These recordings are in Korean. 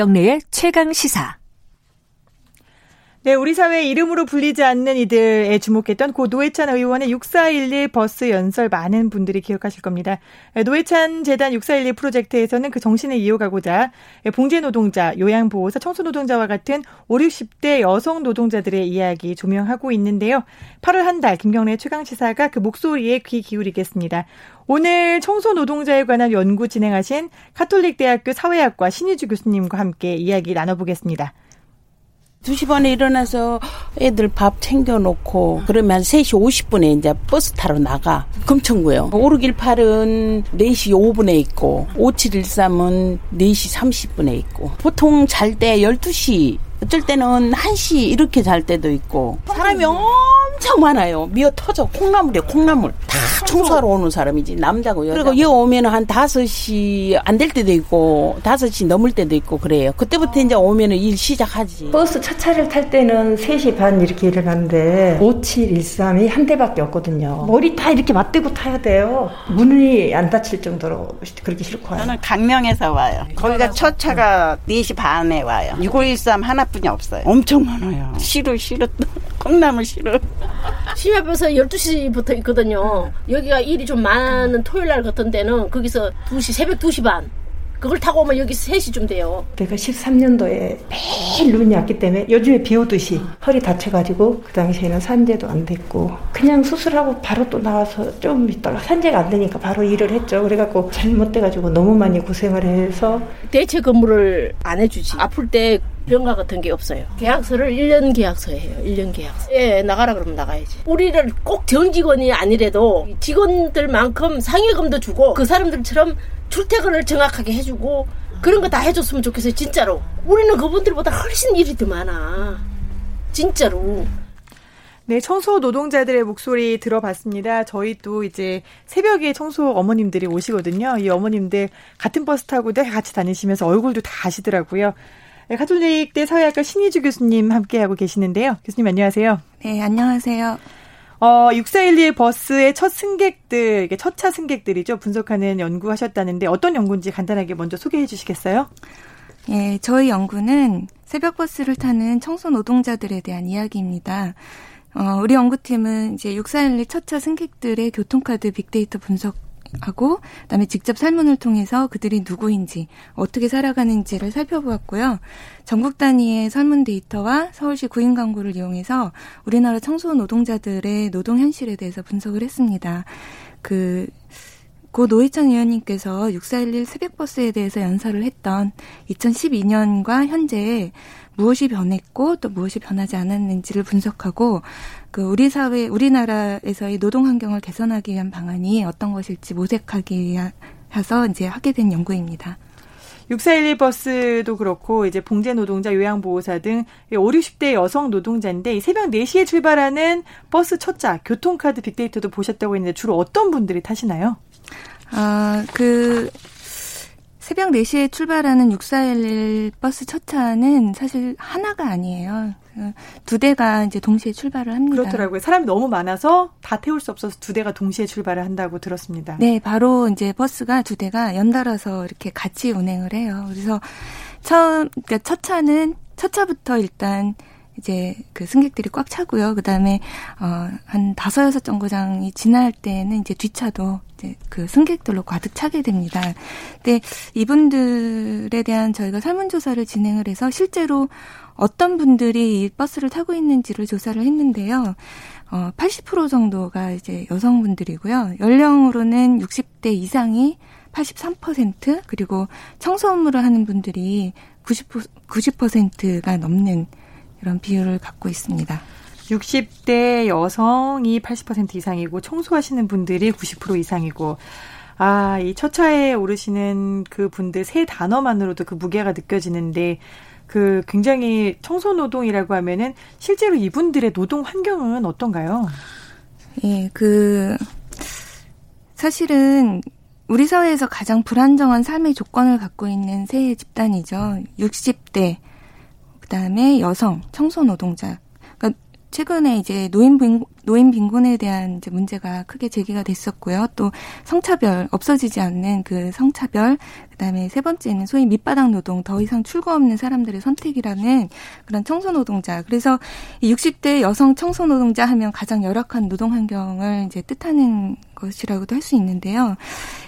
김경래의 최강 시사. 네, 우리 사회 이름으로 불리지 않는 이들에 주목했던 고 노회찬 의원의 6411 버스 연설 많은 분들이 기억하실 겁니다. 노회찬 재단 6411 프로젝트에서는 그 정신을 이어가고자 봉제 노동자, 요양보호사, 청소노동자와 같은 5, 60대 여성 노동자들의 이야기 조명하고 있는데요. 8월 한 달 김경래 최강시사가 그 목소리에 귀 기울이겠습니다. 오늘 청소 노동자에 관한 연구 진행하신 카톨릭대학교 사회학과 신희주 교수님과 함께 이야기 나눠보겠습니다. 2시 반에 일어나서 애들 밥 챙겨놓고 그러면 3시 50분에 이제 버스 타러 나가. 금천구요. 5618은 4시 5분에 있고 5713은 4시 30분에 있고 보통 잘 때 12시 어쩔 때는 1시 이렇게 잘 때도 있고 사람이 엄청 많아요. 미어 터져. 콩나물이에요, 콩나물. 다 청소하러 오는 사람이지. 남자고 여자. 그리고 이어 오면 한 5시 안 될 때도 있고 5시 넘을 때도 있고 그래요. 그때부터 이제 오면은 일 시작하지. 버스 첫 차를 탈 때는 3시 반 이렇게 일어났는데 5713이 한 대밖에 없거든요. 머리 다 이렇게 맞대고 타야 돼요. 문이 안 닫힐 정도로 그렇게 싫고 와요. 저는 강명에서 와요. 거기가 첫 차가 4시 반에 와요. 6513 하나뿐이 없어요. 엄청 많아요. 싫어 싫어 콩나물 싫어. 시합에서 12시부터 있거든요. 여기가 일이 좀 많은 토요일 날 같은 데는 거기서 2시, 새벽 2시 반. 그걸 타고 오면 여기 3시쯤 돼요. 내가 13년도에 매일 눈이 왔기 때문에 요즘에 비 오듯이 허리 다쳐가지고 그 당시에는 산재도 안 됐고 그냥 수술하고 바로 또 나와서 좀 있다가 산재가 안 되니까 바로 일을 했죠. 그래갖고 잘못돼가지고 너무 많이 고생을 해서 대체 근무를 안 해주지. 아플 때 병가 같은 게 없어요. 계약서를 1년 계약서 해요. 1년 계약서. 예, 나가라 그러면 나가야지. 우리를 꼭 정직원이 아니래도 직원들만큼 상여금도 주고 그 사람들처럼 출퇴근을 정확하게 해주고 그런 거 다 해줬으면 좋겠어요. 진짜로. 우리는 그분들보다 훨씬 일이 더 많아. 진짜로. 네, 청소 노동자들의 목소리 들어봤습니다. 저희 또 이제 새벽에 청소 어머님들이 오시거든요. 이 어머님들 같은 버스 타고 같이 다니시면서 얼굴도 다 아시더라고요. 네, 가톨릭대 사회학과 신희주 교수님 함께하고 계시는데요. 교수님 안녕하세요. 네, 안녕하세요. 어, 6412 버스의 첫 승객들, 이게 첫 차 승객들이죠. 분석하는 연구하셨다는데 어떤 연구인지 간단하게 먼저 소개해 주시겠어요? 예, 저희 연구는 새벽 버스를 타는 청소 노동자들에 대한 이야기입니다. 어, 우리 연구팀은 이제 6412 첫차 승객들의 교통카드 빅데이터 분석 하고 그다음에 직접 설문을 통해서 그들이 누구인지 어떻게 살아가는지를 살펴보았고요. 전국 단위의 설문 데이터와 서울시 구인 광고를 이용해서 우리나라 청소 노동자들의 노동 현실에 대해서 분석을 했습니다. 그 고 노회찬 의원님께서 6411 새벽버스에 대해서 연설을 했던 2012년과 현재 무엇이 변했고 또 무엇이 변하지 않았는지를 분석하고 그 우리 사회 우리나라에서의 노동 환경을 개선하기 위한 방안이 어떤 것일지 모색하기 위해서 이제 하게 된 연구입니다. 6411 버스도 그렇고 이제 봉제 노동자, 요양보호사 등 5, 60대 여성 노동자인데 새벽 4시에 출발하는 버스 첫차 교통카드 빅데이터도 보셨다고 했는데 주로 어떤 분들이 타시나요? 아, 그 새벽 4시에 출발하는 6411 버스 첫 차는 사실 하나가 아니에요. 그두 대가 이제 동시에 출발을 합니다. 그렇더라고요. 사람이 너무 많아서 다 태울 수 없어서 두 대가 동시에 출발을 한다고 들었습니다. 네, 바로 이제 버스가 두 대가 연달아서 이렇게 같이 운행을 해요. 그래서 처음, 그러니까 첫 차는 첫 차부터 일단 이제 그 승객들이 꽉 차고요. 그 다음에, 어, 한 다섯, 여섯 정거장이 지날 때는 이제 뒷차도 이제 그 승객들로 가득 차게 됩니다. 근데 이분들에 대한 저희가 설문조사를 진행을 해서 실제로 어떤 분들이 이 버스를 타고 있는지를 조사를 했는데요. 어, 80% 정도가 이제 여성분들이고요. 연령으로는 60대 이상이 83% 그리고 청소 업무를 하는 분들이 90, 90%가 넘는 이런 비율을 갖고 있습니다. 60대 여성이 80% 이상이고 청소하시는 분들이 90% 이상이고 아, 이 첫차에 오르시는 그 분들 세 단어만으로도 그 무게가 느껴지는데 그 굉장히 청소 노동이라고 하면은 실제로 이분들의 노동 환경은 어떤가요? 예, 그 사실은 우리 사회에서 가장 불안정한 삶의 조건을 갖고 있는 세 집단이죠. 60대, 그 다음에 여성, 청소 노동자. 그러니까 최근에 이제 노인 노인 빈곤에 대한 이제 문제가 크게 제기가 됐었고요. 또 성차별 없어지지 않는 그 성차별 그다음에 세 번째는 소위 밑바닥 노동 더 이상 출구 없는 사람들의 선택이라는 그런 청소 노동자. 그래서 이 60대 여성 청소 노동자 하면 가장 열악한 노동 환경을 이제 뜻하는 것이라고도 할 수 있는데요.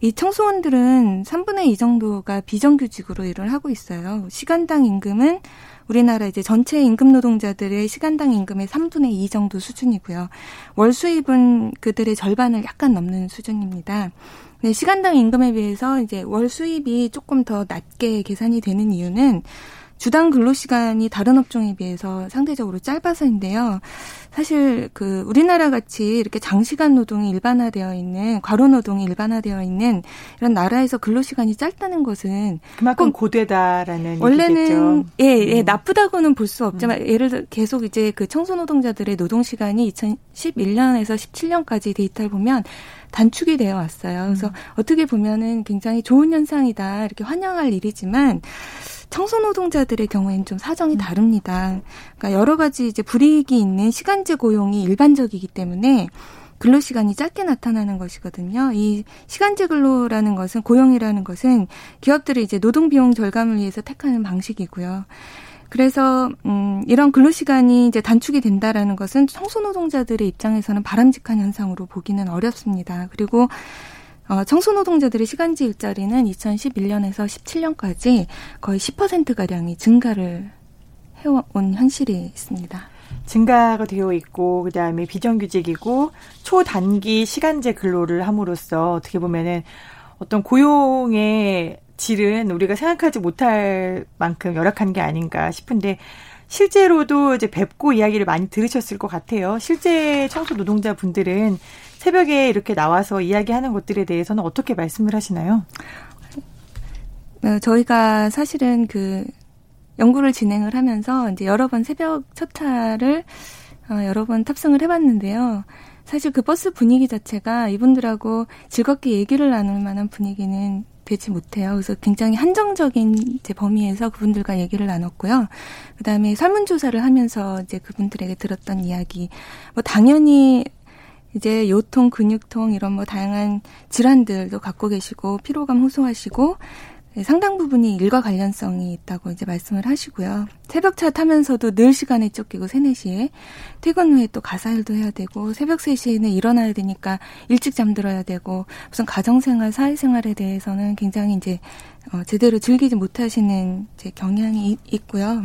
이 청소원들은 3분의 2 정도가 비정규직으로 일을 하고 있어요. 시간당 임금은 우리나라 이제 전체 임금 노동자들의 시간당 임금의 3분의 2 정도 수준이고요. 월 수입은 그들의 절반을 약간 넘는 수준입니다. 네, 시간당 임금에 비해서 이제 월 수입이 조금 더 낮게 계산이 되는 이유는 주당 근로 시간이 다른 업종에 비해서 상대적으로 짧아서인데요. 사실 그 우리나라 같이 이렇게 장시간 노동이 일반화되어 있는 과로 노동이 일반화되어 있는 이런 나라에서 근로 시간이 짧다는 것은 그만큼 고되다라는 원래는 예, 예 음. 나쁘다고는 볼 수 없지만 음. 예를 들어 계속 이제 그 청소 노동자들의 노동 시간이 2011년에서 17년까지 데이터를 보면 단축이 되어 왔어요. 그래서 음. 어떻게 보면은 굉장히 좋은 현상이다 이렇게 환영할 일이지만 청소 노동자들의 경우에는 좀 사정이 음. 다릅니다. 그러니까 여러 가지 이제 불이익이 있는 시간제 고용이 일반적이기 때문에 근로 시간이 짧게 나타나는 것이거든요. 이 시간제 근로라는 것은 고용이라는 것은 기업들이 이제 노동 비용 절감을 위해서 택하는 방식이고요. 그래서 음 이런 근로 시간이 이제 단축이 된다라는 것은 청소 노동자들의 입장에서는 바람직한 현상으로 보기는 어렵습니다. 그리고 어, 청소 노동자들의 시간제 일자리는 2011년에서 17년까지 거의 10%가량이 증가를 해온 현실이 있습니다. 증가가 되어 있고 그다음에 비정규직이고 초단기 시간제 근로를 함으로써 어떻게 보면은 어떤 고용의 질은 우리가 생각하지 못할 만큼 열악한 게 아닌가 싶은데 실제로도 이제 뵙고 이야기를 많이 들으셨을 것 같아요. 실제 청소 노동자 분들은 새벽에 이렇게 나와서 이야기하는 것들에 대해서는 어떻게 말씀을 하시나요? 네, 저희가 사실은 그 연구를 진행을 하면서 이제 여러 번 새벽 첫 차를 어, 여러 번 탑승을 해봤는데요. 사실 그 버스 분위기 자체가 이분들하고 즐겁게 얘기를 나눌 만한 분위기는 되지 못해요. 그래서 굉장히 한정적인 이제 범위에서 그분들과 얘기를 나눴고요. 그 다음에 설문조사를 하면서 이제 그분들에게 들었던 이야기, 뭐 당연히 이제 요통, 근육통 이런 뭐 다양한 질환들도 갖고 계시고 피로감 호소하시고 네, 상당 부분이 일과 관련성이 있다고 이제 말씀을 하시고요. 새벽차 타면서도 늘 시간에 쫓기고 3, 4시에 퇴근 후에 또 가사일도 해야 되고 새벽 3시에는 일어나야 되니까 일찍 잠들어야 되고 무슨 가정생활, 사회생활에 대해서는 굉장히 이제 어, 제대로 즐기지 못하시는 제 경향이 있고요.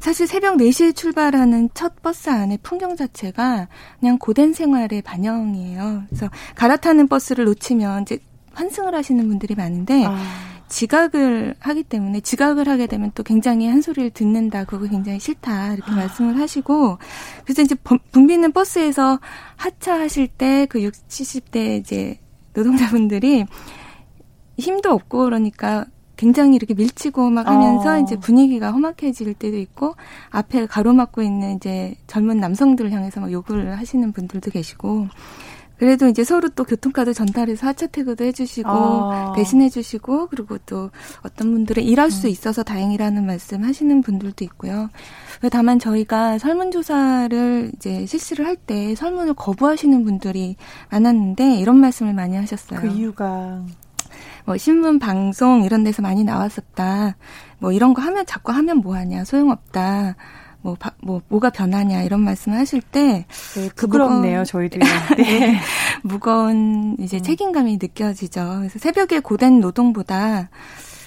사실 새벽 4시에 출발하는 첫 버스 안의 풍경 자체가 그냥 고된 생활의 반영이에요. 그래서 갈아타는 버스를 놓치면 이제 환승을 하시는 분들이 많은데 아. 지각을 하기 때문에 지각을 하게 되면 또 굉장히 한 소리를 듣는다. 그거 굉장히 싫다. 이렇게 아. 말씀을 하시고 그래서 이제 붐비는 버스에서 하차하실 때 그 60, 70대 이제 노동자분들이 힘도 없고 그러니까 굉장히 이렇게 밀치고 막 하면서 어. 이제 분위기가 험악해질 때도 있고 앞에 가로막고 있는 이제 젊은 남성들을 향해서 막 욕을 하시는 분들도 계시고 그래도 이제 서로 또 교통카드 전달해서 하차 태그도 해주시고 아. 대신해주시고 그리고 또 어떤 분들은 일할 수 음. 있어서 다행이라는 말씀 하시는 분들도 있고요. 다만 저희가 설문조사를 이제 실시를 할 때 설문을 거부하시는 분들이 많았는데 이런 말씀을 많이 하셨어요. 그 이유가 뭐 신문 방송 이런 데서 많이 나왔었다. 뭐 이런 거 하면 자꾸 하면 뭐 하냐 소용없다. 뭐, 바, 뭐, 뭐가 변하냐, 이런 말씀을 하실 때. 네, 부끄럽네요, 저희들이. 네. 무거운 이제 음. 책임감이 느껴지죠. 그래서 새벽에 고된 노동보다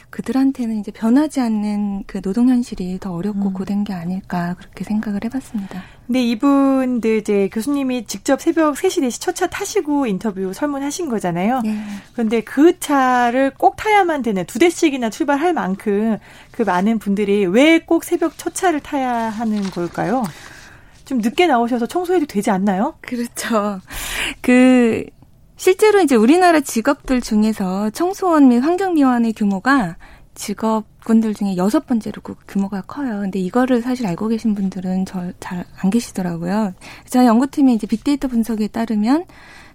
그들한테는 이제 변하지 않는 그 노동 현실이 더 어렵고 음. 고된 게 아닐까 그렇게 생각을 해봤습니다. 근데 이분들 이제 교수님이 직접 새벽 3시, 4시 첫 차 타시고 인터뷰 설문하신 거잖아요. 네. 그런데 그 차를 꼭 타야만 되는 두 대씩이나 출발할 만큼 그 많은 분들이 왜 꼭 새벽 첫 차를 타야 하는 걸까요? 좀 늦게 나오셔서 청소해도 되지 않나요? 그렇죠. 그 실제로 이제 우리나라 직업들 중에서 청소원 및 환경미화원의 규모가 직업군들 중에 여섯 번째로 그 규모가 커요. 근데 이거를 사실 알고 계신 분들은 잘 안 계시더라고요. 저희 연구팀이 이제 빅데이터 분석에 따르면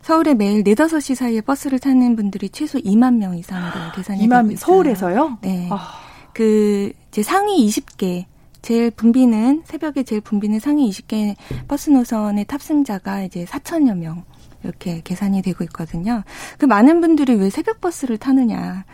서울에 매일 4, 5시 사이에 버스를 타는 분들이 최소 2만 명 이상으로 계산이 2만, 되고 있어요. 서울에서요? 네. 아. 그 이제 상위 20개 제일 붐비는 새벽에 제일 붐비는 상위 20개 버스 노선의 탑승자가 이제 4천여 명 이렇게 계산이 되고 있거든요. 그 많은 분들이 왜 새벽 버스를 타느냐?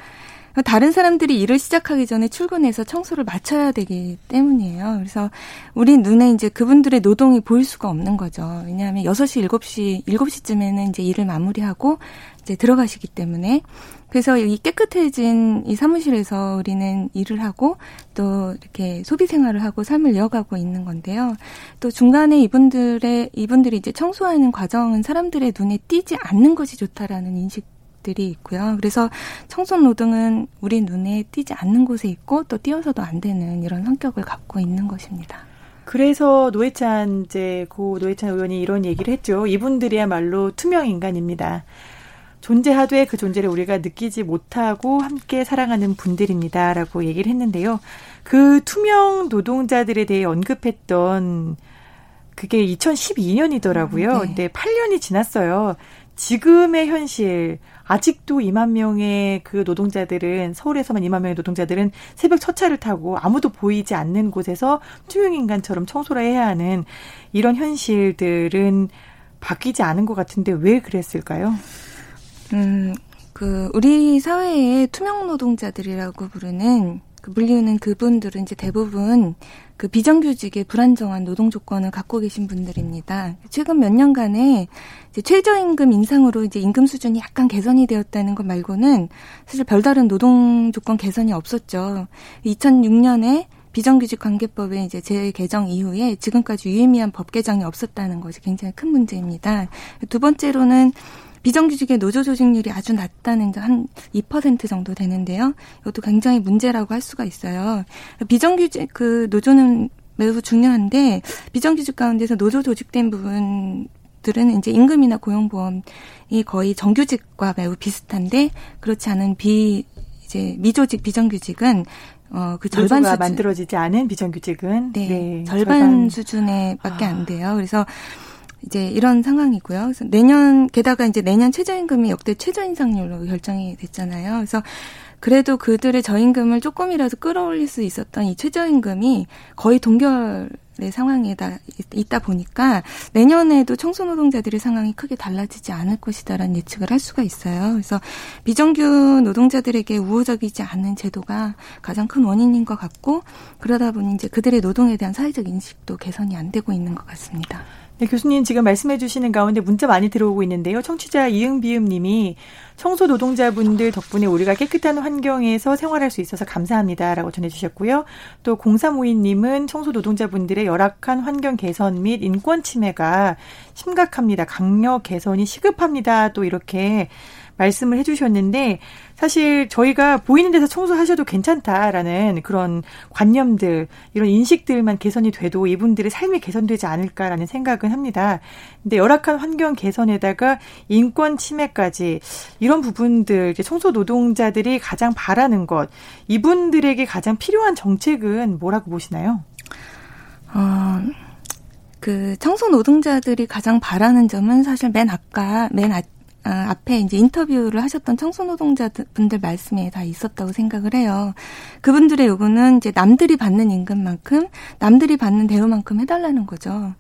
다른 사람들이 일을 시작하기 전에 출근해서 청소를 마쳐야 되기 때문이에요. 그래서 우리 눈에 이제 그분들의 노동이 보일 수가 없는 거죠. 왜냐하면 6시, 7시, 7시쯤에는 이제 일을 마무리하고 이제 들어가시기 때문에 그래서 이 깨끗해진 이 사무실에서 우리는 일을 하고 또 이렇게 소비 생활을 하고 삶을 이어가고 있는 건데요. 또 중간에 이분들의 이분들이 이제 청소하는 과정은 사람들의 눈에 띄지 않는 것이 좋다라는 인식 들이 있고요. 그래서 청소 노동은 우리 눈에 띄지 않는 곳에 있고 또 띄어서도 안 되는 이런 성격을 갖고 있는 것입니다. 그래서 노회찬 이제 고 노회찬 의원이 이런 얘기를 했죠. 이분들이야말로 투명 인간입니다. 존재하되 그 존재를 우리가 느끼지 못하고 함께 사랑하는 분들입니다라고 얘기를 했는데요. 그 투명 노동자들에 대해 언급했던 그게 2012년이더라고요. 네. 근데 8년이 지났어요. 지금의 현실 아직도 2만 명의 그 노동자들은 서울에서만 2만 명의 노동자들은 새벽 첫 차를 타고 아무도 보이지 않는 곳에서 투명 인간처럼 청소를 해야 하는 이런 현실들은 바뀌지 않은 것 같은데 왜 그랬을까요? 음, 그 우리 사회의 투명 노동자들이라고 부르는 그 물리우는 그분들은 이제 대부분 그 비정규직의 불안정한 노동 조건을 갖고 계신 분들입니다. 최근 몇 년간에 이제 최저임금 인상으로 이제 임금 수준이 약간 개선이 되었다는 것 말고는 사실 별다른 노동 조건 개선이 없었죠. 2006년에 비정규직 관계법의 이제 재개정 이후에 지금까지 유의미한 법 개정이 없었다는 것이 굉장히 큰 문제입니다. 두 번째로는 비정규직의 노조 조직률이 아주 낮다는 한 2% 정도 되는데요. 이것도 굉장히 문제라고 할 수가 있어요. 비정규직 그 노조는 매우 중요한데 비정규직 가운데서 노조 조직된 부분 들은 이제 임금이나 고용보험이 거의 정규직과 매우 비슷한데 그렇지 않은 비 이제 미조직 비정규직은 어 그 절반 수준 만들어지지 않은 비정규직은 네, 네 절반, 절반 수준에밖에 아. 안 돼요. 그래서 이제 이런 상황이고요. 그래서 내년 게다가 이제 내년 최저임금이 역대 최저 인상률로 결정이 됐잖아요. 그래서 그래도 그들의 저임금을 조금이라도 끌어올릴 수 있었던 이 최저임금이 거의 동결 의 상황에 다 있다 보니까 내년에도 청소노동자들의 상황이 크게 달라지지 않을 것이다라는 예측을 할 수가 있어요. 그래서 비정규 노동자들에게 우호적이지 않은 제도가 가장 큰 원인인 것 같고 그러다 보니 이제 그들의 노동에 대한 사회적 인식도 개선이 안 되고 있는 것 같습니다. 네, 교수님 지금 말씀해 주시는 가운데 문자 많이 들어오고 있는데요. 청취자 이응비음 님이 청소 노동자분들 덕분에 우리가 깨끗한 환경에서 생활할 수 있어서 감사합니다라고 전해 주셨고요. 또 0352 님은 청소 노동자분들의 열악한 환경 개선 및 인권 침해가 심각합니다. 강력 개선이 시급합니다. 또 이렇게 말씀을 해주셨는데 사실 저희가 보이는 데서 청소하셔도 괜찮다라는 그런 관념들 이런 인식들만 개선이 돼도 이분들의 삶이 개선되지 않을까라는 생각은 합니다. 근데 열악한 환경 개선에다가 인권 침해까지 이런 부분들 청소 노동자들이 가장 바라는 것 이분들에게 가장 필요한 정책은 뭐라고 보시나요? 어. 그 청소 노동자들이 가장 바라는 점은 사실 맨 아까 맨 아, 아, 앞에 이제 인터뷰를 하셨던 청소노동자 분들 말씀에 다 있었다고 생각을 해요. 그분들의 요구는 이제 남들이 받는 임금만큼 남들이 받는 대우만큼 해달라는 거죠.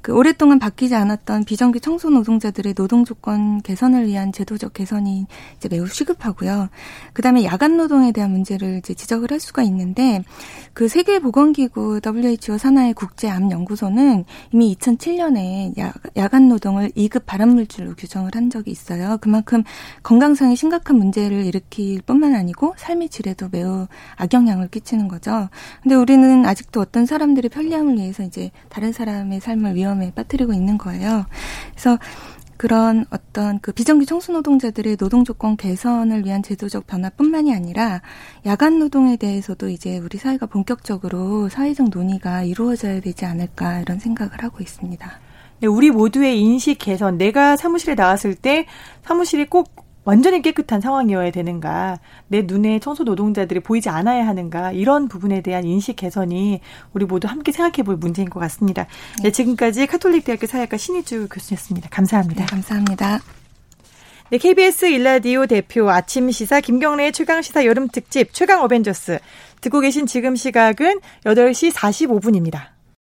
그 오랫동안 바뀌지 않았던 비정규 청소 노동자들의 노동 조건 개선을 위한 제도적 개선이 이제 매우 시급하고요. 그다음에 야간 노동에 대한 문제를 이제 지적을 할 수가 있는데 그 세계 보건기구 WHO 산하의 국제 암 연구소는 이미 2007년에 야, 야간 노동을 2급 발암 물질로 규정을 한 적이 있어요. 그만큼 건강상의 심각한 문제를 일으킬 뿐만 아니고 삶의 질에도 매우 악영향을 끼치는 거죠. 근데 우리는 아직도 어떤 사람들의 편리함을 위해서 이제 다른 사람의 삶을 위험 위험에 빠뜨리고 있는 거예요. 그래서 그런 어떤 그 비정규 청소 노동자들의 노동 조건 개선을 위한 제도적 변화뿐만이 아니라 야간 노동에 대해서도 이제 우리 사회가 본격적으로 사회적 논의가 이루어져야 되지 않을까 이런 생각을 하고 있습니다. 네, 우리 모두의 인식 개선. 내가 사무실에 나왔을 때 사무실이 꼭 완전히 깨끗한 상황이어야 되는가, 내 눈에 청소 노동자들이 보이지 않아야 하는가, 이런 부분에 대한 인식 개선이 우리 모두 함께 생각해 볼 문제인 것 같습니다. 네, 지금까지 카톨릭대학교 사회학과 신희주 교수였습니다. 감사합니다. 네, 감사합니다. 네, KBS 일라디오 대표 아침 시사 김경래의 최강 시사 여름 특집 최강 어벤져스 듣고 계신 지금 시각은 8시 45분입니다.